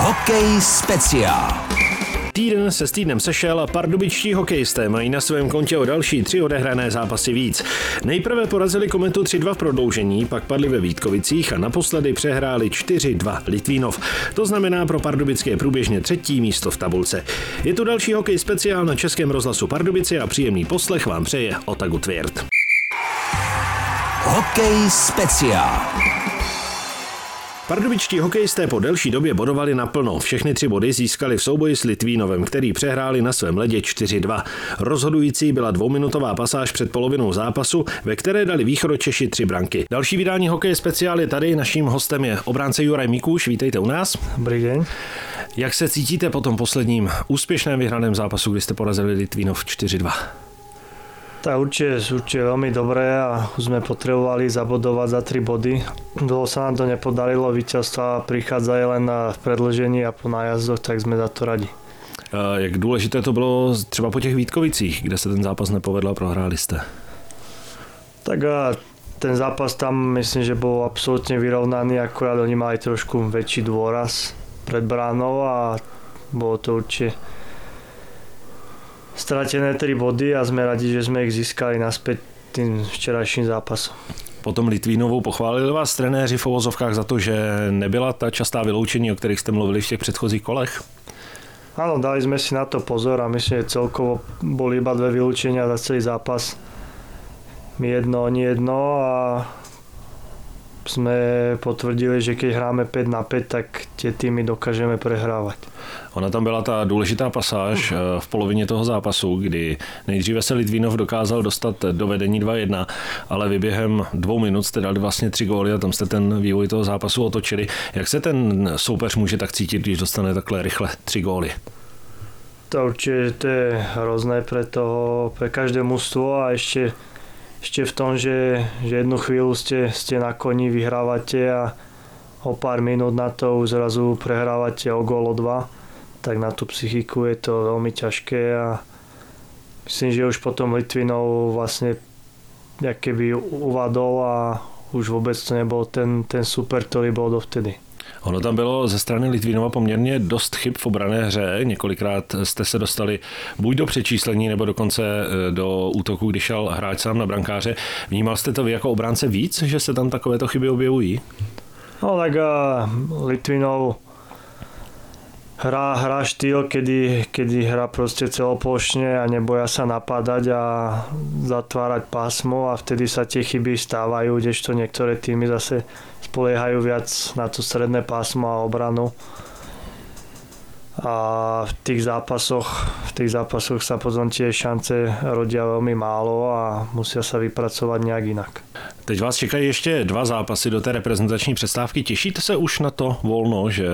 Hokej speciál. Týden se s týdnem sešel a pardubičtí hokejisté mají na svém kontě o další tři odehrané zápasy víc. Nejprve porazili Kometu 3-2 v prodloužení, pak padli ve Vítkovicích a naposledy přehráli 4-2 Litvínov. To znamená pro Pardubické průběžně třetí místo v tabulce. Je tu další hokej speciál na Českém rozhlasu Pardubice a příjemný poslech vám přeje Otagu Tvěrt. Hokej speciál. Pardubičtí hokejisté po delší době bodovali naplno. Všechny tři body získali v souboji s Litvínovem, který přehráli na svém ledě 4-2. Rozhodující byla dvouminutová pasáž před polovinou zápasu, ve které dali východočeši tři branky. Další vydání hokeje speciál je tady. Naším hostem je obránce Juraj Mikuš. Vítejte u nás. Dobrý deň. Jak se cítíte po tom posledním úspěšném vyhraném zápasu, kdy jste porazili Litvínov 4-2? Tak určite, určite veľmi dobré a už sme potrebovali zabodovať za 3 body. Dlho sa nám to nepodarilo, víťazstva prichádzajú len na predlžení a po nájazdoch, tak sme za to radi. A Jak důležité to bylo třeba po těch Vítkovicích, kde se ten zápas nepovedl a prohráli jste? Tak a ten zápas tam myslím, že bol absolútne vyrovnaný, akurát oni mali trošku väčší dôraz pred bránou a bolo to určite stratené 3 body a sme radi, že sme ich získali naspäť tým včerajším zápasom. Potom Litvínovou pochválili vás trenéři v ovozovkách za to, že nebyla ta častá vyloučení, o kterých jste mluvili v těch předchozích kolech? Áno, dali sme si na to pozor a myslím, že celkovo boli iba dve vylúčenia za celý zápas. My jedno, oni jedno a sme potvrdili, že keď hráme 5 na 5, tak tie týmy dokážeme prehrávať. Ona tam byla ta důležitá pasáž eh, v polovině toho zápasu, kdy nejdříve se Litvínov dokázal dostat do vedení 2-1, ale vy během dvou minut jste dali vlastně tři góly a tam jste ten vývoj toho zápasu otočili. Jak se ten soupeř může tak cítit, když dostane takhle rychle tři góly? To určite to je hrozné pre, toho, pre každé mužstvo a ešte, ešte v tom, že, že jednu chvíľu ste, ste na koni, vyhrávate a o pár minút na to už zrazu prehrávate o gól o tak na tú psychiku je to veľmi ťažké a myslím, že už potom Litvinov vlastne keby uvadol a už vôbec to nebol ten, ten super, ktorý bol dovtedy. Ono tam bylo ze strany Litvínova poměrně dost chyb v obrané hře. Několikrát jste se dostali buď do přečíslení, nebo dokonce eh, do útoku, když šel hráč sám na brankáře. Vnímal jste to vy jako obránce víc, že se tam takovéto chyby objevují? No tak uh, Litvinov hrá, hrá štýl, kedy, kedy hrá proste celoplošne a neboja sa napadať a zatvárať pásmo a vtedy sa tie chyby stávajú, kdežto niektoré týmy zase spoliehajú viac na to stredné pásmo a obranu. A v tých zápasoch, v tých zápasoch sa potom tie šance rodia veľmi málo a musia sa vypracovať nejak inak. Teď vás čekají ještě dva zápasy do té reprezentační přestávky. Těšíte se už na to volno, že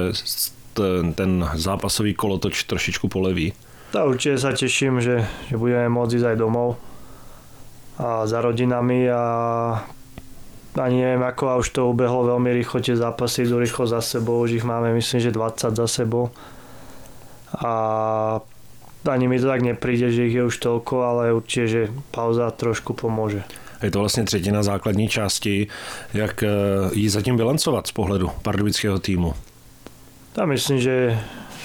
ten, ten zápasový kolotoč trošičku poleví? Tak určite sa teším, že, že budeme môcť ísť aj domov a za rodinami a ani neviem ako a už to ubehlo veľmi rýchlo, tie zápasy idú rýchlo za sebou, už ich máme myslím, že 20 za sebou a ani mi to tak nepríde, že ich je už toľko, ale určite, že pauza trošku pomôže. Je to vlastně třetina základní části. Jak eh, ji zatím bilancovat z pohledu pardubického týmu? Ja myslím, že,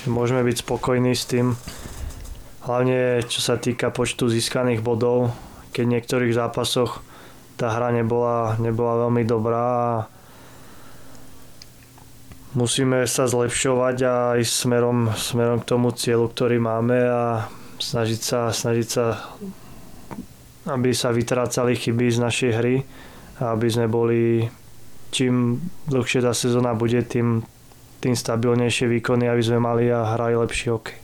že môžeme byť spokojní s tým. Hlavne čo sa týka počtu získaných bodov, keď v niektorých zápasoch tá hra nebola, nebola veľmi dobrá a musíme sa zlepšovať a ísť smerom, smerom k tomu cieľu, ktorý máme a snažiť sa, snažiť sa aby sa vytrácali chyby z našej hry a aby sme boli čím dlhšie tá sezóna bude, tým, tým stabilnejšie výkony, aby sme mali a hrali lepší hokej.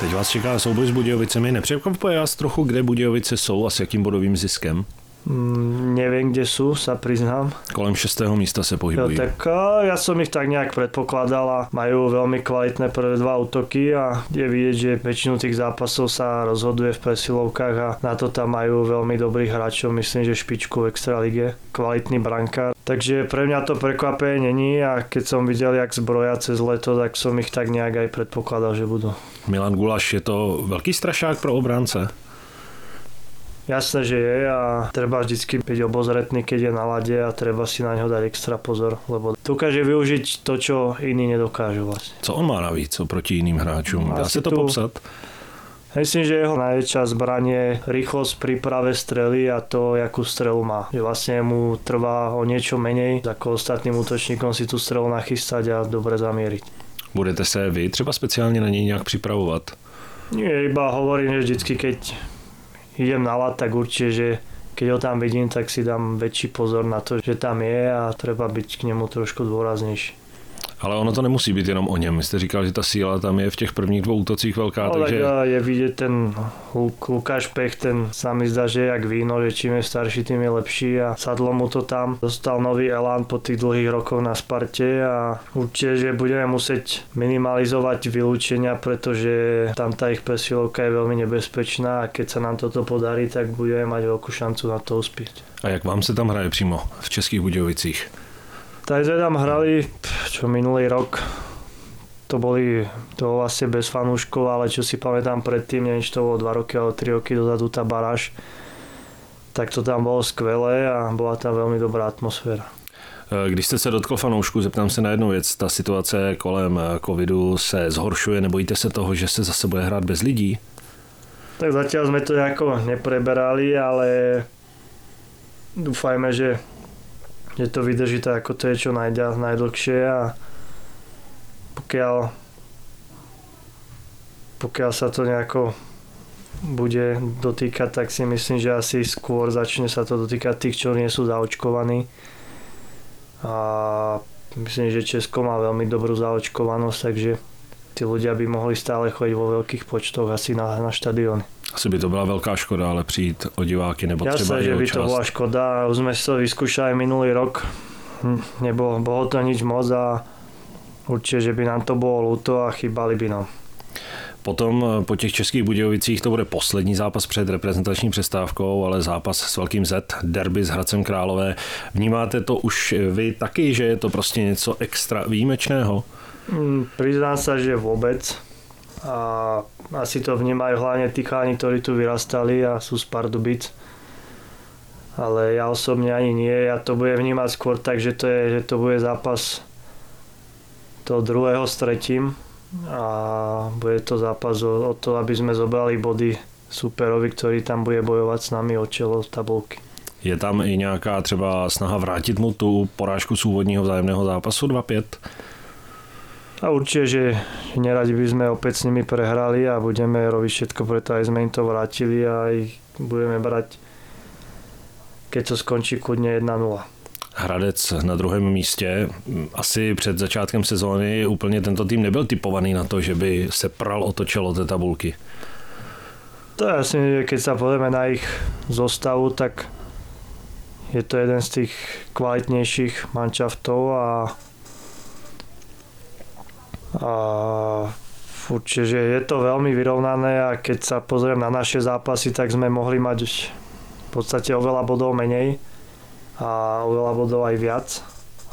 Teď vás čeká souboj s Budějovicemi. Nepřekvapuje vás trochu, kde Budějovice jsou a s jakým bodovým ziskem? Mm, neviem, kde sú, sa priznám. Kolem 6. místa se Jo, pohybují. tak ja som ich tak nejak predpokladal a majú veľmi kvalitné prvé dva útoky a je vidieť, že väčšinu tých zápasov sa rozhoduje v presilovkách a na to tam majú veľmi dobrých hráčov, myslím, že špičku v Extralige, kvalitný brankár. Takže pre mňa to prekvapenie není a keď som videl, jak zbroja cez leto, tak som ich tak nejak aj predpokladal, že budú. Milan Gulaš, je to velký strašák pro obránce? Jasné, že je a treba vždycky byť obozretný, keď je na lade a treba si na neho dať extra pozor, lebo dokáže využiť to, čo iní nedokážu vlastne. Co on má navíc oproti iným hráčům? Dá se to tu- popsat? Myslím, že jeho najväčšia zbraň je rýchlosť v príprave strely a to, akú strelu má. Že vlastne mu trvá o niečo menej ako ostatným útočníkom si tú strelu nachystať a dobre zamieriť. Budete se vy třeba speciálně na něj nějak připravovat? Nie, iba hovorím, že vždycky, keď idem na lat, tak určite, že keď ho tam vidím, tak si dám väčší pozor na to, že tam je a treba byť k nemu trošku dôraznejší. Ale ono to nemusí být jenom o něm. Vy jste říkal, že ta síla tam je v těch prvních dvou útocích velká, Ale takže je vidieť ten Luk- Lukáš Pech, ten sa mi zdá, že je jak víno, že čím je starší, tým je lepší a sadlo mu to tam. Dostal nový elán po tých dlhých rokoch na Sparte a určite, že budeme musieť minimalizovať vylúčenia, pretože tam tá ich presilovka je veľmi nebezpečná a keď sa nám toto podarí, tak budeme mať veľkú šancu na to uspieť. a jak vám se tam hraje přímo v Českých Budějovicích? Tak sme tam hrali, čo minulý rok, to boli to bolo vlastne bez fanúškov, ale čo si pamätám predtým, neviem, či to bolo 2 roky alebo 3 roky dozadu tá baráž, tak to tam bolo skvelé a bola tam veľmi dobrá atmosféra. Eh, Když jste se dotkl fanoušku, zeptám se na jednu věc. Ta situace kolem eh, covidu se zhoršuje, nebojíte se toho, že se zase bude hrát bez lidí? Tak zatiaľ sme to nejako nepreberali, ale dúfajme, že, že to vydrží ako to je čo najďa, najdlhšie a pokiaľ pokiaľ sa to nejako bude dotýkať, tak si myslím, že asi skôr začne sa to dotýkať tých, čo nie sú zaočkovaní. A myslím, že Česko má veľmi dobrú zaočkovanosť, takže tí ľudia by mohli stále chodiť vo veľkých počtoch asi na, na štadióny. Asi by to byla velká škoda, ale přijít o diváky nebo třeba Jasné, i že by to bola škoda. Už sme to vyskúšali minulý rok. Hm, Nebolo, bolo to nič moc a určite, že by nám to bolo ľúto a chýbali by nám. Potom eh, po těch českých Budějovicích to bude poslední zápas před reprezentační přestávkou, ale zápas s velkým Z, derby s Hradcem Králové. Vnímáte to už vy taky, že je to prostě něco extra výjimečného? Mm, Priznám sa, že vôbec. A asi to vnímajú hlavne tí chalani, ktorí tu vyrastali a sú z Pardubic. Ale ja osobne ani nie. Ja to budem vnímať skôr tak, že to, je, že to bude zápas toho druhého s tretím a bude to zápas o, o to, aby sme zobrali body superovi, ktorý tam bude bojovať s nami o čelo tabulky. Je tam i nějaká třeba snaha vrátit mu tu porážku z úvodního vzájemného zápasu 2-5? A určite, že neradi by sme opäť s nimi prehrali a budeme robiť všetko preto, aj sme im to vrátili a ich budeme brať, keď to skončí kudne 1-0. Hradec na druhém místě. Asi před začátkem sezóny úplně tento tým nebyl typovaný na to, že by se pral o to čelo té tabulky. To je asi, keď sa pozrieme na ich zostavu, tak je to jeden z tých kvalitnejších manšaftov a, a určite, že je to veľmi vyrovnané a keď sa pozriem na naše zápasy, tak sme mohli mať v podstate oveľa bodov menej a oveľa bodov aj viac.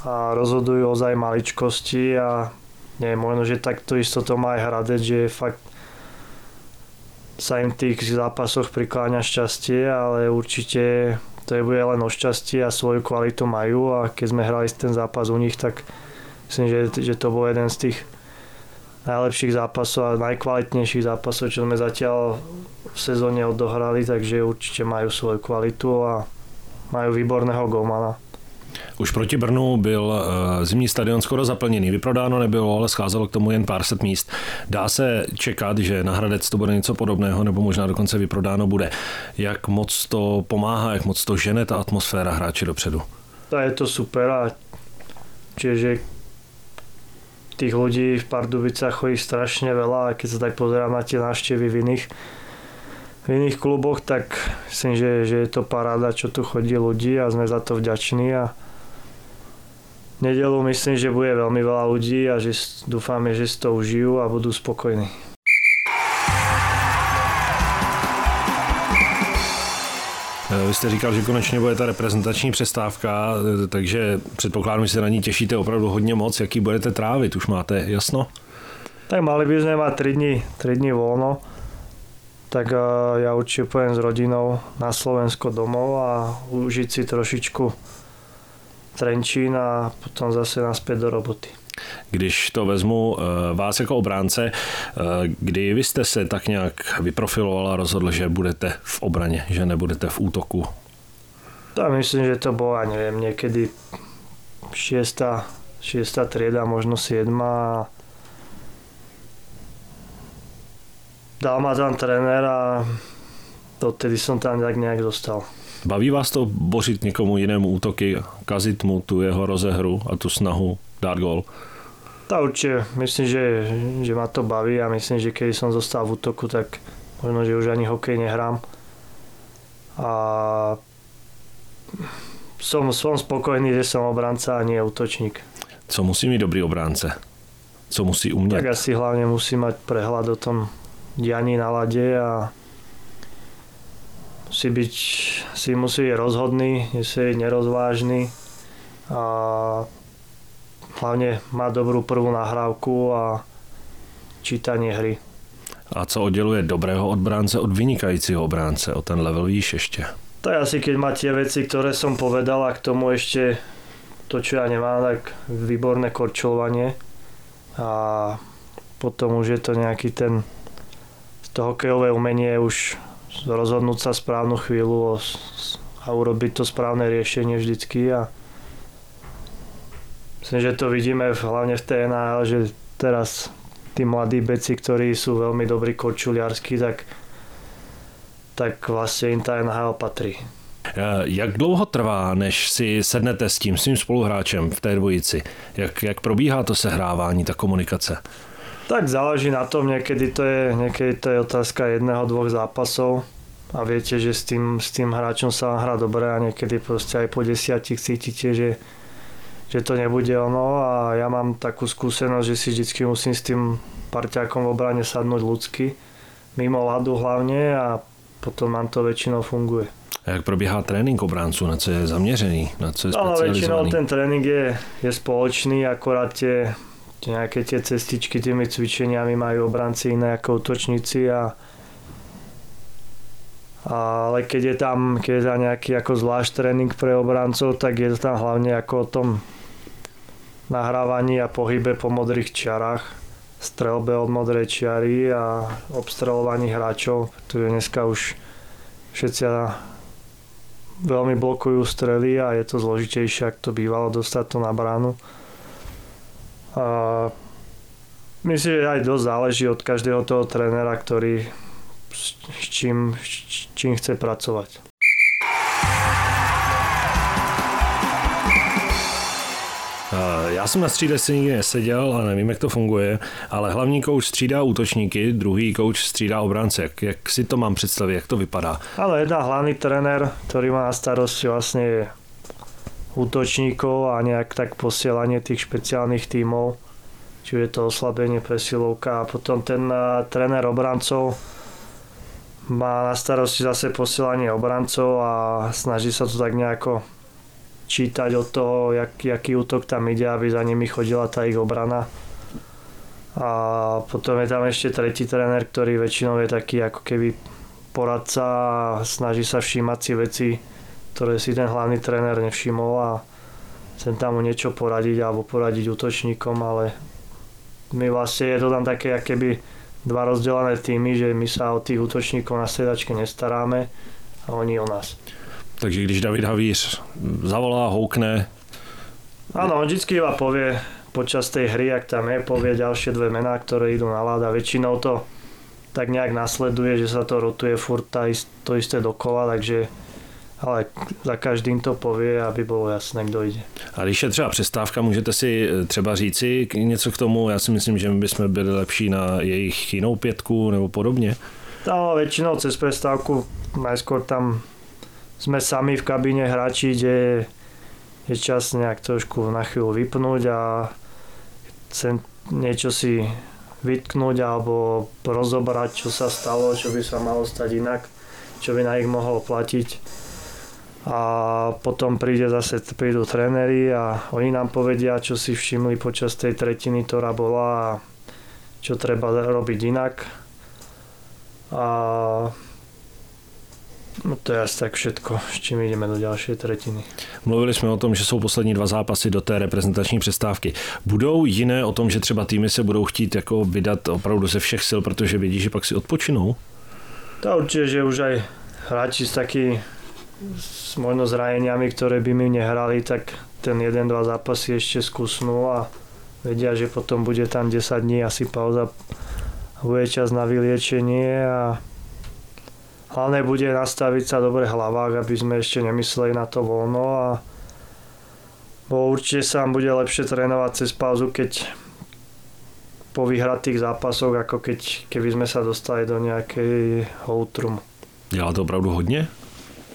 A rozhodujú ozaj maličkosti a nie, možno, že takto isto to má aj Hradec, že fakt sa im v tých zápasoch prikláňa šťastie, ale určite to je bude len o šťastí a svoju kvalitu majú a keď sme hrali ten zápas u nich, tak myslím, že, že to bol jeden z tých najlepších zápasov a najkvalitnejších zápasov, čo sme zatiaľ v sezóne odohrali, takže určite majú svoju kvalitu a majú výborného golmana. Už proti Brnu byl eh, zimní stadion skoro zaplněný. Vyprodáno nebylo, ale scházelo k tomu jen pár set míst. Dá se čekat, že na Hradec to bude něco podobného, nebo možná dokonce vyprodáno bude. Jak moc to pomáhá, jak moc to žene ta atmosféra hráči dopředu? To je to super a čiže tých ľudí v Pardubicách chodí strašne veľa a keď sa tak pozerám na tie návštevy v iných, v iných kluboch, tak myslím, že, že je to paráda, čo tu chodí ľudí a sme za to vďační a nedelu myslím, že bude veľmi veľa ľudí a že dúfame, že si to užijú a budú spokojní. Vy jste říkal, že konečně bude ta reprezentační přestávka, eh, takže předpokládám, že se na ní těšíte opravdu hodně moc. Jaký budete trávit? Už máte jasno? Tak mali by sme mať 3 dní, 3 dní voľno. tak eh, ja určite pojem s rodinou na Slovensko domov a užiť si trošičku Trenčín a potom zase naspäť do roboty. Když to vezmu eh, vás jako obránce, kdy vy jste se tak nějak vyprofiloval a rozhodl, že budete v obraně, že nebudete v útoku? To myslím, že to bolo, neviem, niekedy 6. 6. trieda, možno 7. A dal ma tam tréner a dotedy som tam tak nejak dostal. Baví vás to bořit někomu jinému útoky, kazit mu tu jeho rozehru a tu snahu dát gol? To určite, myslím, že, že ma to baví a myslím, že keď som zostal v útoku, tak možno, že už ani hokej nehrám. A som, som spokojný, že som obranca a nie útočník. Co musí mít dobrý obránce? Co musí umět? Tak asi hlavne musí mať prehľad o tom dianí na lade a musí byť, si musí byť rozhodný, nesmí byť nerozvážny a hlavne má dobrú prvú nahrávku a čítanie hry. A co odděluje dobrého odbránce od vynikajícího obránce? O ten level výš ještě. To je asi, keď má tie veci, ktoré som povedal a k tomu ešte to, čo ja nemám, tak výborné korčovanie a potom už je to nejaký ten to hokejové umenie už rozhodnúť sa správnu chvíľu a urobiť to správne riešenie vždycky a myslím, že to vidíme hlavne v TNA, že teraz tí mladí beci, ktorí sú veľmi dobrí korčuliarsky, tak tak vlastne im tá NHL patrí. Eh, jak dlouho trvá, než si sednete s tím svým spoluhráčem v té dvojici? Jak, jak probíhá to sehrávání, ta komunikace? Tak záleží na tom, niekedy to je, niekedy to je otázka jedného, dvoch zápasov a viete, že s tým, s tým hráčom sa hrá dobre a niekedy proste aj po desiatich cítite, že, že to nebude ono a ja mám takú skúsenosť, že si vždy musím s tým parťákom v obrane sadnúť ľudsky, mimo ľadu hlavne a potom nám to väčšinou funguje. A jak probíhá trénink obránců? Na co je zaměřený? Na co je no, väčšinou ten tréning je, je spoločný, akorát tie, tie nejaké tie cestičky tými cvičeniami majú obránci iné ako útočníci a ale keď je tam, keď je tam nejaký ako zvlášť tréning pre obrancov, tak je to tam hlavne ako o tom nahrávaní a pohybe po modrých čiarách, strelbe od modrej čiary a obstrelovaní hráčov, pretože dneska už všetci veľmi blokujú strely a je to zložitejšie, ak to bývalo dostať to na bránu. A myslím, že aj dosť záleží od každého toho trénera, ktorý s čím, s čím chce pracovať. Já jsem na střídačce nikdy neseděl a nevím, jak to funguje, ale hlavní kouč střídá útočníky, druhý kouč střídá obránce. Jak, jak si to mám představit, jak to vypadá? Ale jedna hlavný trenér, ktorý má na starosti vlastne útočníkov a nejak tak posielanie tých špeciálnych tímov, či je to oslabenie, presilovka a potom ten trenér obrancov má na starosti zase posielanie obrancov a snaží sa to tak nejako čítať od toho, jak, jaký útok tam ide, aby za nimi chodila tá ich obrana. A potom je tam ešte tretí tréner, ktorý väčšinou je taký ako keby poradca a snaží sa všímať si veci, ktoré si ten hlavný tréner nevšimol a chcem tam mu niečo poradiť alebo poradiť útočníkom, ale my vlastne je to tam také keby dva rozdelené týmy, že my sa o tých útočníkov na sedačke nestaráme a oni o nás. Takže když David Havíř zavolá, houkne... Áno, on vždycky iba povie počas tej hry, ak tam je, povie ďalšie dve mená, ktoré idú na láda. Väčšinou to tak nejak nasleduje, že sa to rotuje furt to isté dokola, takže ale za každým to povie, aby bolo jasné, kdo ide. A když je třeba přestávka, můžete si eh, třeba říci něco k tomu? Já si myslím, že my bychom byli lepší na jejich jinou pětku nebo podobně. No, väčšinou cez prestávku najskôr tam sme sami v kabíne hráči, kde je čas nejak trošku na chvíľu vypnúť a chcem niečo si vytknúť alebo rozobrať, čo sa stalo, čo by sa malo stať inak, čo by na nich mohlo platiť. A potom príde zase, prídu tréneri a oni nám povedia, čo si všimli počas tej tretiny, ktorá bola a čo treba robiť inak. A No to je asi tak všetko, s čím ideme do ďalšej tretiny. Mluvili jsme o tom, že jsou poslední dva zápasy do té reprezentační přestávky. Budou jiné o tom, že třeba týmy se budou chtít jako vydat opravdu ze všech sil, protože vědí, že pak si odpočinou? To určite, že už aj hráči s taký s možno zraneniami, ktoré by mi nehrali, tak ten jeden, dva zápasy ešte skúsnú a vedia, že potom bude tam 10 dní asi pauza bude čas na vyliečenie a hlavne bude nastaviť sa dobre hlavách, aby sme ešte nemysleli na to voľno a bo určite sa bude lepšie trénovať cez pauzu, keď po vyhratých zápasoch, ako keď, keby sme sa dostali do nejakej outrum. Dělá to opravdu hodně?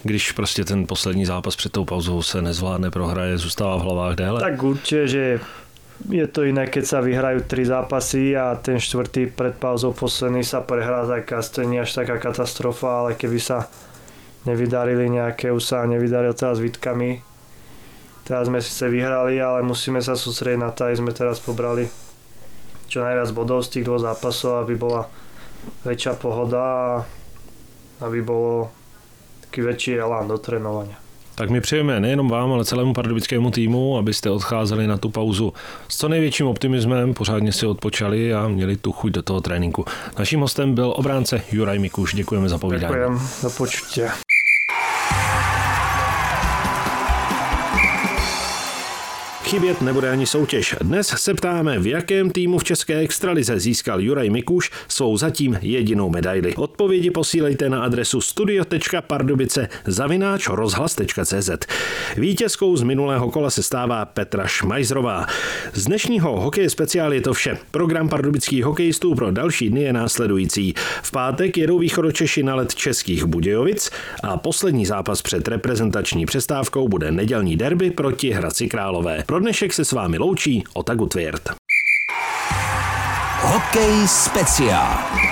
Když prostě ten poslední zápas před tou pauzou se nezvládne, prohraje, zůstává v hlavách déle? Tak určite, že je to iné, keď sa vyhrajú tri zápasy a ten štvrtý pred pauzou posledný sa prehrá, tak to nie až taká katastrofa, ale keby sa nevydarili nejaké, už sa nevydaril teraz Vitkami. Teraz sme síce vyhrali, ale musíme sa sústrediť na to, aby sme teraz pobrali čo najviac bodov z tých dvoch zápasov, aby bola väčšia pohoda a aby bolo taký väčší elán do trénovania. Tak my přejeme nejenom vám, ale celému pardubickému týmu, abyste odcházeli na tu pauzu s co největším optimismem, pořádně si odpočali a měli tu chuť do toho tréninku. Naším hostem byl obránce Juraj Mikuš. Děkujeme za povídání. Ďakujem za počutie. Chybět nebude ani soutěž. Dnes se ptáme, v jakém týmu v České extralize získal Juraj Mikuš svou zatím jedinou medaili. Odpovědi posílejte na adresu studio.pardubice zavináč rozhlas.cz. Vítězkou z minulého kola se stává Petra Šmajzrová. Z dnešního hokeje speciál je to vše. Program pardubických hokejistů pro další dny je následující. V pátek jedou východočeši na let českých Budějovic a poslední zápas před reprezentační přestávkou bude nedělní derby proti Hradci Králové. Pro dnešek se s vámi loučí Otagu Tvěrt. Hokej speciál.